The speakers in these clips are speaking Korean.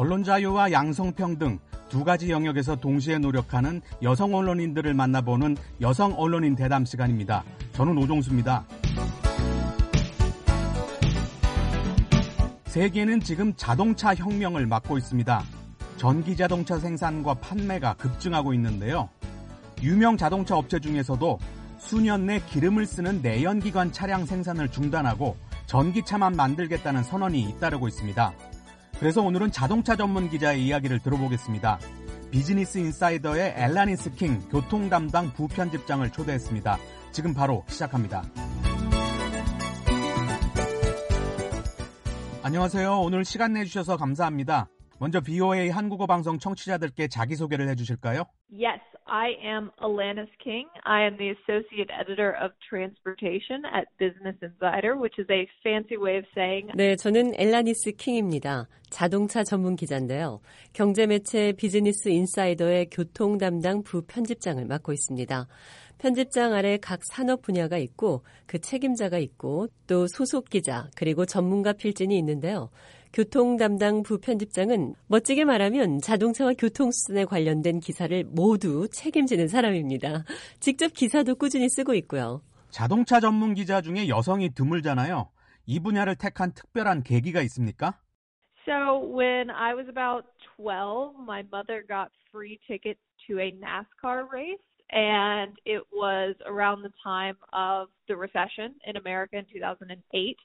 언론 자유와 양성평등 두 가지 영역에서 동시에 노력하는 여성 언론인들을 만나보는 여성 언론인 대담 시간입니다. 저는 오종수입니다. 세계는 지금 자동차 혁명을 맞고 있습니다. 전기 자동차 생산과 판매가 급증하고 있는데요. 유명 자동차 업체 중에서도 수년 내 기름을 쓰는 내연기관 차량 생산을 중단하고 전기차만 만들겠다는 선언이 잇따르고 있습니다. 그래서 오늘은 자동차 전문 기자의 이야기를 들어보겠습니다. 비즈니스 인사이더의 엘라니스 킹 교통 담당 부편집장을 초대했습니다. 지금 바로 시작합니다. 안녕하세요. 오늘 시간 내주셔서 감사합니다. 먼저 BOA 한국어 방송 청취자들께 자기소개를 해주실까요? Yes, I am Alanis King. I am the associate editor of transportation at Business Insider, which is a fancy way of saying. 네, 저는 엘라니스 킹입니다. 자동차 전문 기자인데요. 경제 매체 비즈니스 인사이더의 교통 담당 부 편집장을 맡고 있습니다. 편집장 아래 각 산업 분야가 있고 그 책임자가 있고 또 소속 기자 그리고 전문가 필진이 있는데요. 교통 담당 부편집장은 멋지게 말하면 자동차와 교통수단에 관련된 기사를 모두 책임지는 사람입니다. 직접 기사도 꾸준히 쓰고 있고요. 자동차 전문 기자 중에 여성이 드물잖아요. 이 분야를 택한 특별한 계기가 있습니까? So when I was about 12, my mother got free tickets to a NASCAR race. And it was around the time of the recession in America in 2008.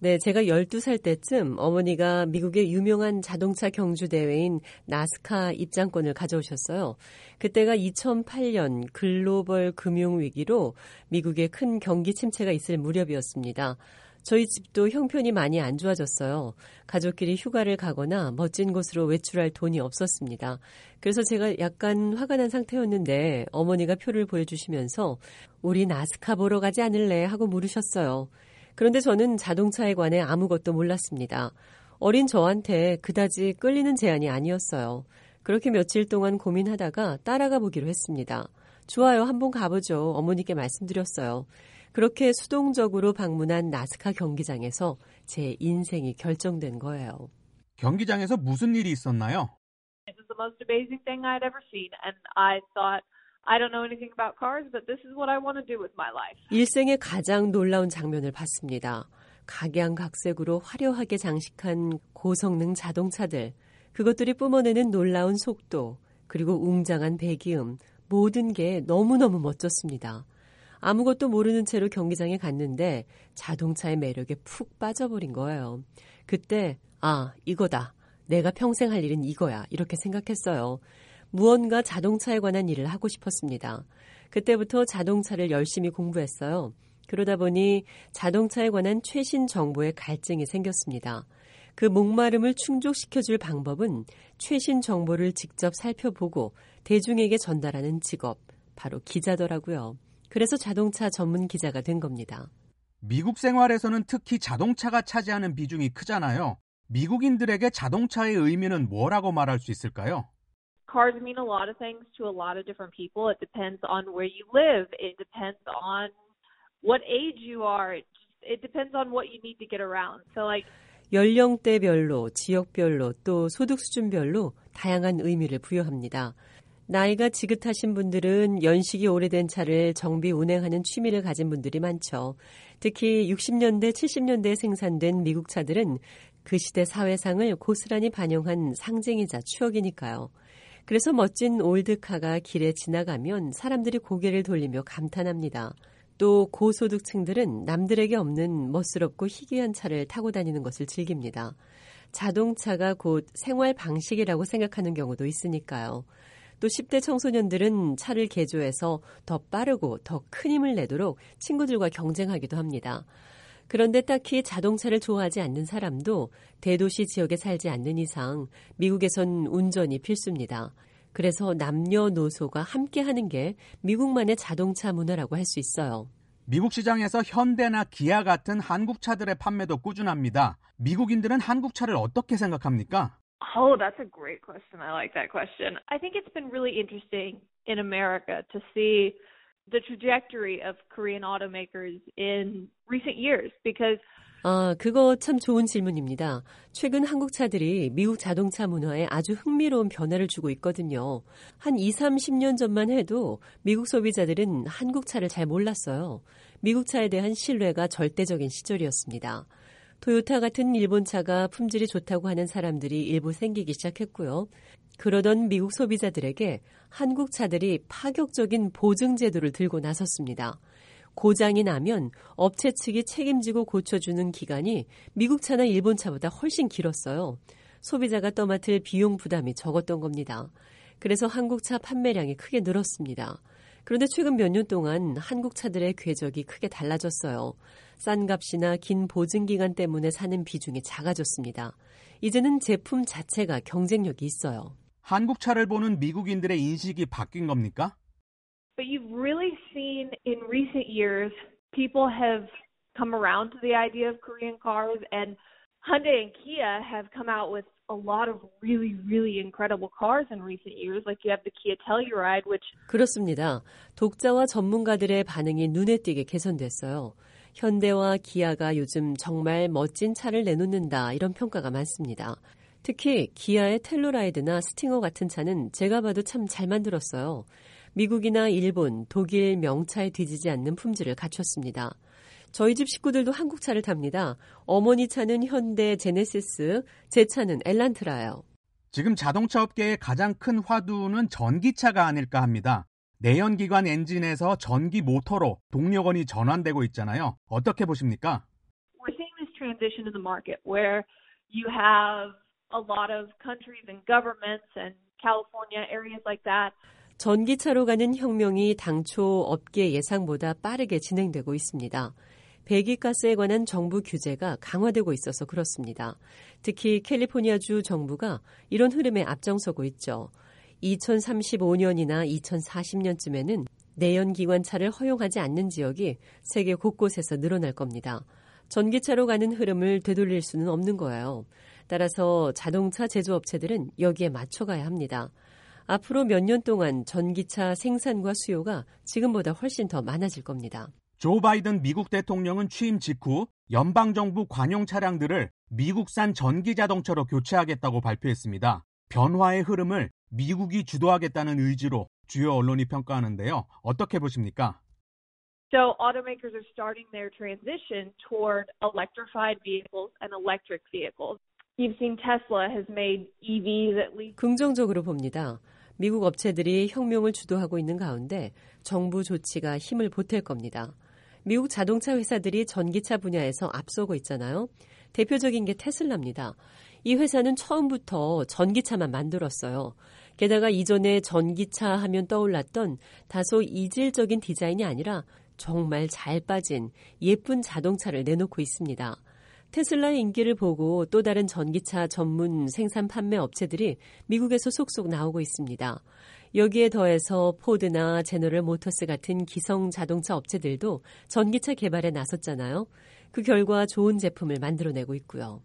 네, 제가 12살 때쯤 어머니가 미국의 유명한 자동차 경주 대회인 나스카 입장권을 가져오셨어요. 그때가 2008년 글로벌 금융 위기로 미국에 큰 경기 침체가 있을 무렵이었습니다. 저희 집도 형편이 많이 안 좋아졌어요. 가족끼리 휴가를 가거나 멋진 곳으로 외출할 돈이 없었습니다. 그래서 제가 약간 화가 난 상태였는데 어머니가 표를 보여주시면서 우리 나스카 보러 가지 않을래 하고 물으셨어요. 그런데 저는 자동차에 관해 아무것도 몰랐습니다. 어린 저한테 그다지 끌리는 제안이 아니었어요. 그렇게 며칠 동안 고민하다가 따라가 보기로 했습니다. 좋아요, 한번 가보죠. 어머니께 말씀드렸어요. 그렇게 수동적으로 방문한 나스카 경기장에서 제 인생이 결정된 거예요. 경기장에서 무슨 일이 있었나요? It was the most amazing thing I'd ever seen, and I thought, I don't know anything about cars, but this is what I want to do with my life. 일생의 가장 놀라운 장면을 봤습니다. 각양각색으로 화려하게 장식한 고성능 자동차들, 그것들이 뿜어내는 놀라운 속도, 그리고 웅장한 배기음, 모든 게 너무너무 멋졌습니다. 아무것도 모르는 채로 경기장에 갔는데 자동차의 매력에 푹 빠져버린 거예요. 그때, 아, 이거다. 내가 평생 할 일은 이거야. 이렇게 생각했어요. 무언가 자동차에 관한 일을 하고 싶었습니다. 그때부터 자동차를 열심히 공부했어요. 그러다 보니 자동차에 관한 최신 정보에 갈증이 생겼습니다. 그 목마름을 충족시켜줄 방법은 최신 정보를 직접 살펴보고 대중에게 전달하는 직업, 바로 기자더라고요. 그래서 자동차 전문 기자가 된 겁니다. 미국 생활에서는 특히 자동차가 차지하는 비중이 크잖아요. 미국인들에게 자동차의 의미는 뭐라고 말할 수 있을까요? Cars mean a lot of things to a lot of different people. It depends on where you live. It depends on what age you are. It, depends on what you need to get around. So like 연령대별로, 지역별로, 또 소득 수준별로 다양한 의미를 부여합니다. 나이가 지긋하신 분들은 연식이 오래된 차를 정비 운행하는 취미를 가진 분들이 많죠. 특히 60년대, 70년대에 생산된 미국 차들은 그 시대 사회상을 고스란히 반영한 상징이자 추억이니까요. 그래서 멋진 올드카가 길에 지나가면 사람들이 고개를 돌리며 감탄합니다. 또 고소득층들은 남들에게 없는 멋스럽고 희귀한 차를 타고 다니는 것을 즐깁니다. 자동차가 곧 생활 방식이라고 생각하는 경우도 있으니까요. 또 10대 청소년들은 차를 개조해서 더 빠르고 더 큰 힘을 내도록 친구들과 경쟁하기도 합니다. 그런데 딱히 자동차를 좋아하지 않는 사람도 대도시 지역에 살지 않는 이상 미국에선 운전이 필수입니다. 그래서 남녀노소가 함께 하는 게 미국만의 자동차 문화라고 할 수 있어요. 미국 시장에서 현대나 기아 같은 한국 차들의 판매도 꾸준합니다. 미국인들은 한국 차를 어떻게 생각합니까? Oh, that's a great question. I like that question. I think it's been really interesting in America to see the trajectory of Korean automakers in recent years because 아, 그거 참 좋은 질문입니다. 최근 한국 차들이 미국 자동차 문화에 아주 흥미로운 변화를 주고 있거든요. 한 2, 30년 전만 해도 미국 소비자들은 한국 차를 잘 몰랐어요. 미국 차에 대한 신뢰가 절대적인 시절이었습니다. 토요타 같은 일본 차가 품질이 좋다고 하는 사람들이 일부 생기기 시작했고요. 그러던 미국 소비자들에게 한국 차들이 파격적인 보증 제도를 들고 나섰습니다. 고장이 나면 업체 측이 책임지고 고쳐주는 기간이 미국 차나 일본 차보다 훨씬 길었어요. 소비자가 떠맡을 비용 부담이 적었던 겁니다. 그래서 한국 차 판매량이 크게 늘었습니다. 그런데 최근 몇 년 동안 한국 차들의 궤적이 크게 달라졌어요. 싼 값이나 긴 보증 기간 때문에 사는 비중이 작아졌습니다. 이제는 제품 자체가 경쟁력이 있어요. 한국 차를 보는 미국인들의 인식이 바뀐 겁니까? But you've really seen in recent years people have come around to the idea of Korean cars and Hyundai and Kia have come out with a lot of really, really incredible cars in recent years. Like you have the Kia Telluride, which 그렇습니다. 독자와 전문가들의 반응이 눈에 띄게 개선됐어요. 현대와 기아가 요즘 정말 멋진 차를 내놓는다 이런 평가가 많습니다. 특히 기아의 텔로라이드나 스팅어 같은 차는 제가 봐도 참 잘 만들었어요. 미국이나 일본, 독일 명차에 뒤지지 않는 품질을 갖췄습니다. 저희 집 식구들도 한국 차를 탑니다. 어머니 차는 현대 제네시스, 제 차는 엘란트라요. 지금 자동차 업계의 가장 큰 화두는 전기차가 아닐까 합니다. 내연기관 엔진에서 전기 모터로 동력원이 전환되고 있잖아요. 어떻게 보십니까? we're seeing this transition in the market where you have a lot of countries and governments and California areas like that 전기차로 가는 혁명이 당초 업계 예상보다 빠르게 진행되고 있습니다. 배기가스에 관한 정부 규제가 강화되고 있어서 그렇습니다. 특히 캘리포니아주 정부가 이런 흐름에 앞장서고 있죠. 2035년이나 2040년쯤에는 내연기관차를 허용하지 않는 지역이 세계 곳곳에서 늘어날 겁니다. 전기차로 가는 흐름을 되돌릴 수는 없는 거예요. 따라서 자동차 제조업체들은 여기에 맞춰가야 합니다. 앞으로 몇 년 동안 전기차 생산과 수요가 지금보다 훨씬 더 많아질 겁니다. 조 바이든 미국 대통령은 취임 직후 연방정부 관용 차량들을 미국산 전기 자동차로 교체하겠다고 발표했습니다. 변화의 흐름을 미국이 주도하겠다는 의지로 주요 언론이 평가하는데요. 어떻게 보십니까? So automakers are starting their transition toward electrified vehicles and electric vehicles. You've seen Tesla has made EVs at least 긍정적으로 봅니다. 미국 업체들이 혁명을 주도하고 있는 가운데 정부 조치가 힘을 보탤 겁니다. 미국 자동차 회사들이 전기차 분야에서 앞서고 있잖아요. 대표적인 게 테슬라입니다. 이 회사는 처음부터 전기차만 만들었어요. 게다가 이전에 전기차 하면 떠올랐던 다소 이질적인 디자인이 아니라 정말 잘 빠진 예쁜 자동차를 내놓고 있습니다. 테슬라의 인기를 보고 또 다른 전기차 전문 생산 판매 업체들이 미국에서 속속 나오고 있습니다. 여기에 더해서 포드나 제너럴 모터스 같은 기성 자동차 업체들도 전기차 개발에 나섰잖아요. 그 결과 좋은 제품을 만들어내고 있고요.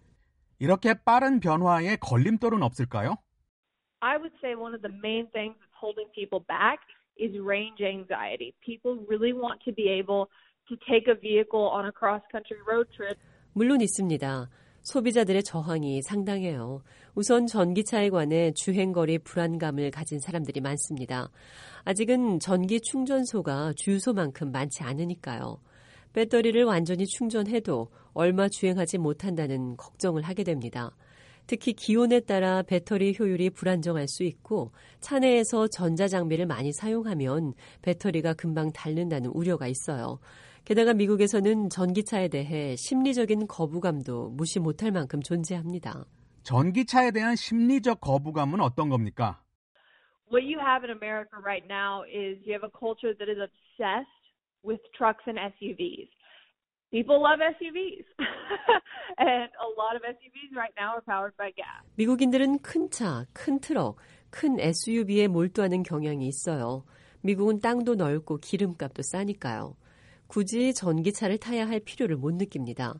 이렇게 빠른 변화에 걸림돌은 없을까요? I would say one of the main things that's holding people back is range anxiety. People really want to be able to take a vehicle on a cross country road trip 물론 있습니다. 소비자들의 저항이 상당해요. 우선 전기차에 관해 주행거리 불안감을 가진 사람들이 많습니다. 아직은 전기 충전소가 주유소만큼 많지 않으니까요. 배터리를 완전히 충전해도 얼마 주행하지 못한다는 걱정을 하게 됩니다. 특히 기온에 따라 배터리 효율이 불안정할 수 있고 차내에서 전자장비를 많이 사용하면 배터리가 금방 닳는다는 우려가 있어요. 게다가 미국에서는 전기차에 대해 심리적인 거부감도 무시 못할 만큼 존재합니다. 전기차에 대한 심리적 거부감은 어떤 겁니까? what you have in America right now is you have a culture that is obsessed with trucks and SUVs. People love SUVs. and a lot of SUVs right now are powered by gas. 미국인들은 큰 차, 큰 트럭, 큰 SUV에 몰두하는 경향이 있어요. 미국은 땅도 넓고 기름값도 싸니까요. 굳이 전기차를 타야 할 필요를 못 느낍니다.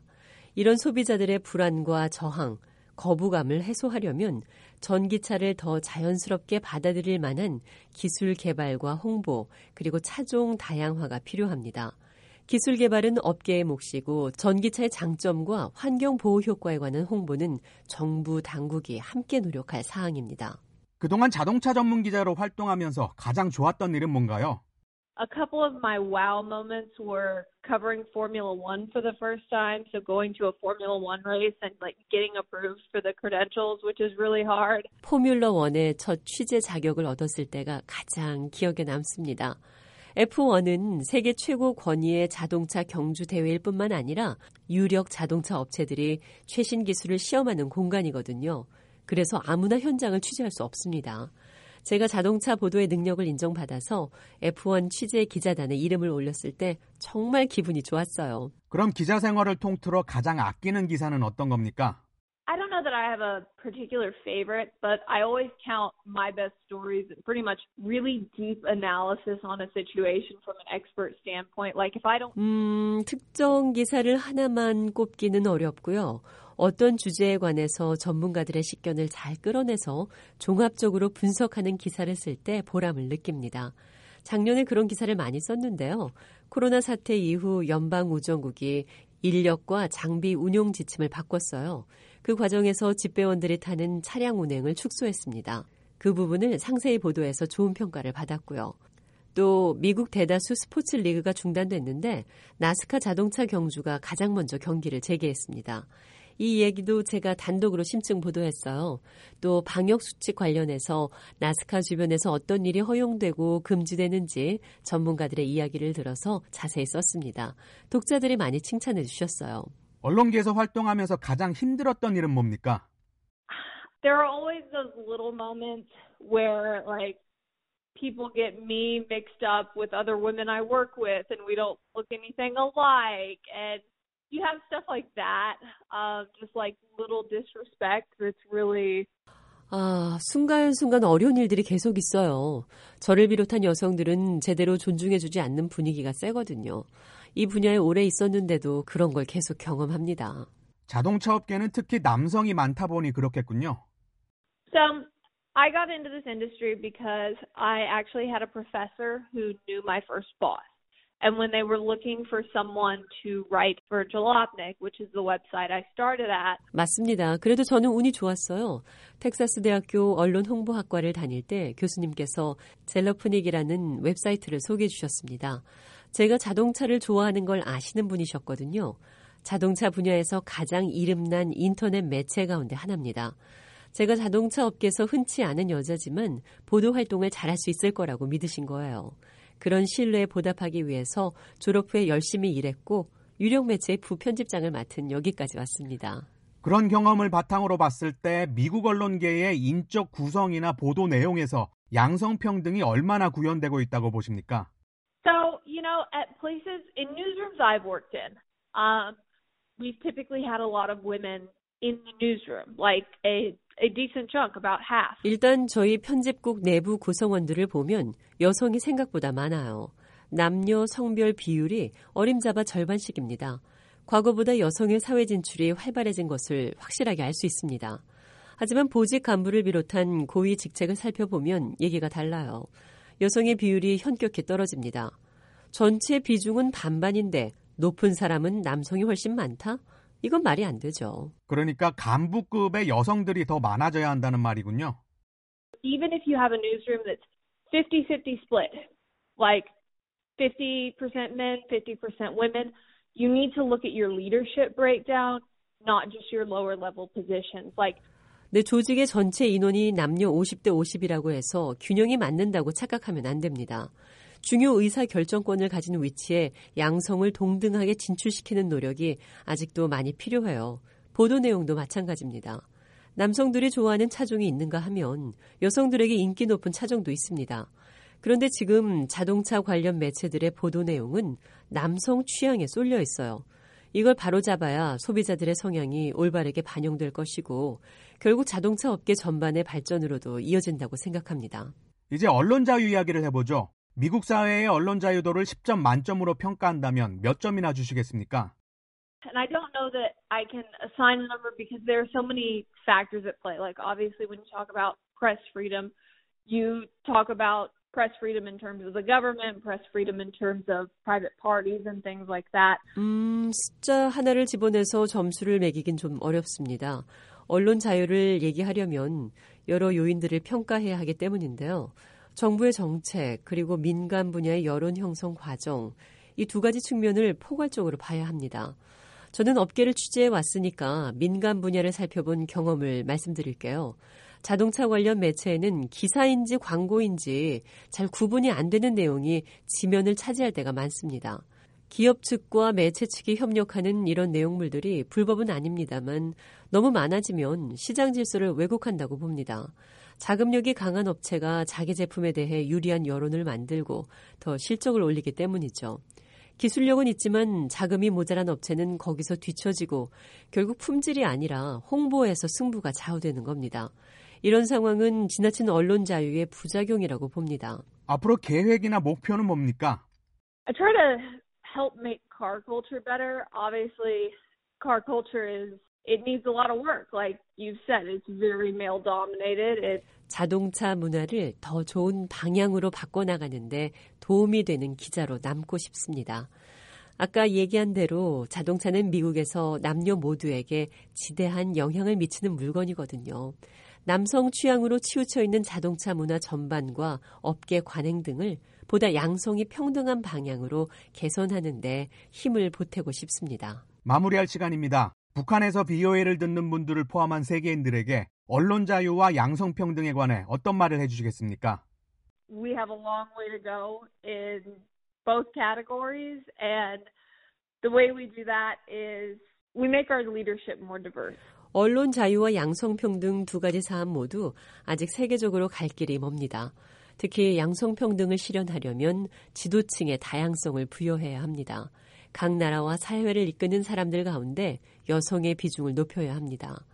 이런 소비자들의 불안과 저항, 거부감을 해소하려면 전기차를 더 자연스럽게 받아들일 만한 기술 개발과 홍보, 그리고 차종 다양화가 필요합니다. 기술 개발은 업계의 몫이고 전기차의 장점과 환경 보호 효과에 관한 홍보는 정부 당국이 함께 노력할 사항입니다. 그동안 자동차 전문 기자로 활동하면서 가장 좋았던 일은 뭔가요? A couple of my wow moments were covering Formula One for the first time, so going to a Formula One race and like getting approved for the credentials, which is really hard. 포뮬러 1의 첫 취재 자격을 얻었을 때가 가장 기억에 남습니다. F1은 세계 최고 권위의 자동차 경주 대회일 뿐만 아니라 유력 자동차 업체들이 최신 기술을 시험하는 공간이거든요. 그래서 아무나 현장을 취재할 수 없습니다. 제가 자동차 보도의 능력을 인정받아서 F1 취재 기자단에 이름을 올렸을 때 정말 기분이 좋았어요. 그럼 기자 생활을 통틀어 가장 아끼는 기사는 어떤 겁니까? I don't know that I have a particular favorite, but I always count my best stories and pretty much really deep analysis on a situation from an expert standpoint. Like if I don't 음, 특정 기사를 하나만 꼽기는 어렵고요. 어떤 주제에 관해서 전문가들의 식견을 잘 끌어내서 종합적으로 분석하는 기사를 쓸 때 보람을 느낍니다. 작년에 그런 기사를 많이 썼는데요. 코로나 사태 이후 연방 우정국이 인력과 장비 운용 지침을 바꿨어요. 그 과정에서 집배원들이 타는 차량 운행을 축소했습니다. 그 부분을 상세히 보도해서 좋은 평가를 받았고요. 또 미국 대다수 스포츠 리그가 중단됐는데 나스카 자동차 경주가 가장 먼저 경기를 재개했습니다. 이 얘기도 제가 단독으로 심층 보도했어요. 또 방역 수칙 관련해서 나스카 주변에서 어떤 일이 허용되고 금지되는지 전문가들의 이야기를 들어서 자세히 썼습니다. 독자들이 많이 칭찬해 주셨어요. 언론계에서 활동하면서 가장 힘들었던 일은 뭡니까? there are always those little moments where like people get me mixed up with other women I work with and we don't look anything alike and you have stuff like that um just like little disrespect that's really 아, 순간순간 어려운 일들이 계속 있어요. 저를 비롯한 여성들은 제대로 존중해주지 않는 분위기가 세거든요. 이 분야에 오래 있었는데도 그런 걸 계속 경험합니다. 자동차 업계는 특히 남성이 많다 보니 그렇겠군요. So I got into this industry because I actually had a professor who knew my first boss. And when they were looking for someone to write for Jalopnik, which is the website I started at, 맞습니다. 그래도 저는 운이 좋았어요. 텍사스 대학교 언론 홍보학과를 다닐 때 교수님께서 젤러프닉이라는 웹사이트를 소개해 주셨습니다. 제가 자동차를 좋아하는 걸 아시는 분이셨거든요. 자동차 분야에서 가장 이름난 인터넷 매체 가운데 하나입니다. 제가 자동차 업계에서 흔치 않은 여자지만 보도 활동을 잘할 수 있을 거라고 믿으신 거예요. 그런 신뢰에 보답하기 위해서 졸업 후에 열심히 일했고 유력 매체의 부편집장을 맡은 여기까지 왔습니다. 그런 경험을 바탕으로 봤을 때 미국 언론계의 인적 구성이나 보도 내용에서 양성평등이 얼마나 구현되고 있다고 보십니까? So, you know, at places in newsrooms I've worked in, um, we've typically had a lot of women in the newsroom, like a a decent chunk, about half. 일단 저희 편집국 내부 구성원들을 보면 여성이 생각보다 많아요. 남녀 성별 비율이 어림잡아 절반씩입니다. 과거보다 여성의 사회 진출이 활발해진 것을 확실하게 알 수 있습니다. 하지만 보직 간부를 비롯한 고위 직책을 살펴보면 얘기가 달라요. 여성의 비율이 현격히 떨어집니다. 전체 비중은 반반인데 높은 사람은 남성이 훨씬 많다? 이건 말이 안 되죠. 그러니까 간부급의 여성들이 더 많아져야 한다는 말이군요. Even if you have a newsroom that's 50-50 split, like 50% men, 50% women, you need to look at your leadership breakdown, not just your lower level positions. Like 내 조직의 전체 인원이 남녀 50대 50이라고 해서 균형이 맞는다고 착각하면 안 됩니다. 중요 의사 결정권을 가진 위치에 양성을 동등하게 진출시키는 노력이 아직도 많이 필요해요. 보도 내용도 마찬가지입니다. 남성들이 좋아하는 차종이 있는가 하면 여성들에게 인기 높은 차종도 있습니다. 그런데 지금 자동차 관련 매체들의 보도 내용은 남성 취향에 쏠려 있어요. 이걸 바로잡아야 소비자들의 성향이 올바르게 반영될 것이고 결국 자동차 업계 전반의 발전으로도 이어진다고 생각합니다. 이제 언론 자유 이야기를 해보죠. 미국 사회의 언론 자유도를 10점 만점으로 평가한다면 몇 점이나 주시겠습니까? And I don't know that I can assign a number because there are so many factors at play. Like, obviously, when you talk about press freedom, you talk about press freedom in terms of the government, press freedom in terms of private parties and things like that. 음, 숫자 하나를 집어내서 점수를 매기긴 좀 어렵습니다. 언론 자유를 얘기하려면 여러 요인들을 평가해야 하기 때문인데요. 정부의 정책, 그리고 민간 분야의 여론 형성 과정, 이 두 가지 측면을 포괄적으로 봐야 합니다. 저는 업계를 취재해 왔으니까 민간 분야를 살펴본 경험을 말씀드릴게요. 자동차 관련 매체에는 기사인지 광고인지 잘 구분이 안 되는 내용이 지면을 차지할 때가 많습니다. 기업 측과 매체 측이 협력하는 이런 내용물들이 불법은 아닙니다만 너무 많아지면 시장 질서를 왜곡한다고 봅니다. 자금력이 강한 업체가 자기 제품에 대해 유리한 여론을 만들고 더 실적을 올리기 때문이죠. 기술력은 있지만 자금이 모자란 업체는 거기서 뒤처지고 결국 품질이 아니라 홍보에서 승부가 좌우되는 겁니다. 이런 상황은 지나친 언론 자유의 부작용이라고 봅니다. 앞으로 계획이나 목표는 뭡니까? I try to help make car culture better. Obviously, car culture is it needs a lot of work. Like you said, it's very male dominated. It's 자동차 문화를 더 좋은 방향으로 바꿔나가는데 도움이 되는 기자로 남고 싶습니다. 아까 얘기한 대로 자동차는 미국에서 남녀 모두에게 지대한 영향을 미치는 물건이거든요. 남성 취향으로 치우쳐 있는 자동차 문화 전반과 업계 관행 등을 보다 양성이 평등한 방향으로 개선하는데 힘을 보태고 싶습니다. 마무리할 시간입니다. 북한에서 BOA를 듣는 분들을 포함한 세계인들에게 언론 자유와 양성평등에 관해 어떤 말을 해주시겠습니까? we have a long way to go in both categories and the way we do that is we make our leadership more diverse. 언론 자유와 양성평등 두 가지 사안 모두 아직 세계적으로 갈 길이 멉니다. 특히 양성평등을 실현하려면 지도층의 다양성을 부여해야 합니다. 각 나라와 사회를 이끄는 사람들 가운데 여성의 비중을 높여야 합니다.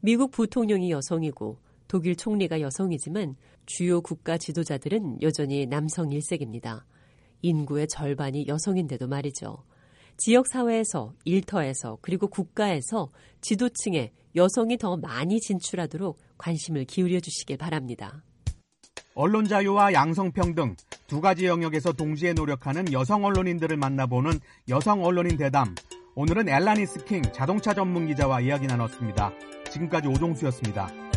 미국 부통령이 여성이고 독일 총리가 여성이지만 주요 국가 지도자들은 여전히 남성 일색입니다. 인구의 절반이 여성인데도 말이죠. 지역 사회에서, 일터에서, 그리고 국가에서 지도층에 여성이 더 많이 진출하도록 관심을 기울여 주시길 바랍니다. 언론 자유와 양성평등 두 가지 영역에서 동시에 노력하는 여성 언론인들을 만나보는 여성 언론인 대담. 오늘은 엘라니스 킹 자동차 전문 기자와 이야기 나눴습니다. 지금까지 오동수였습니다.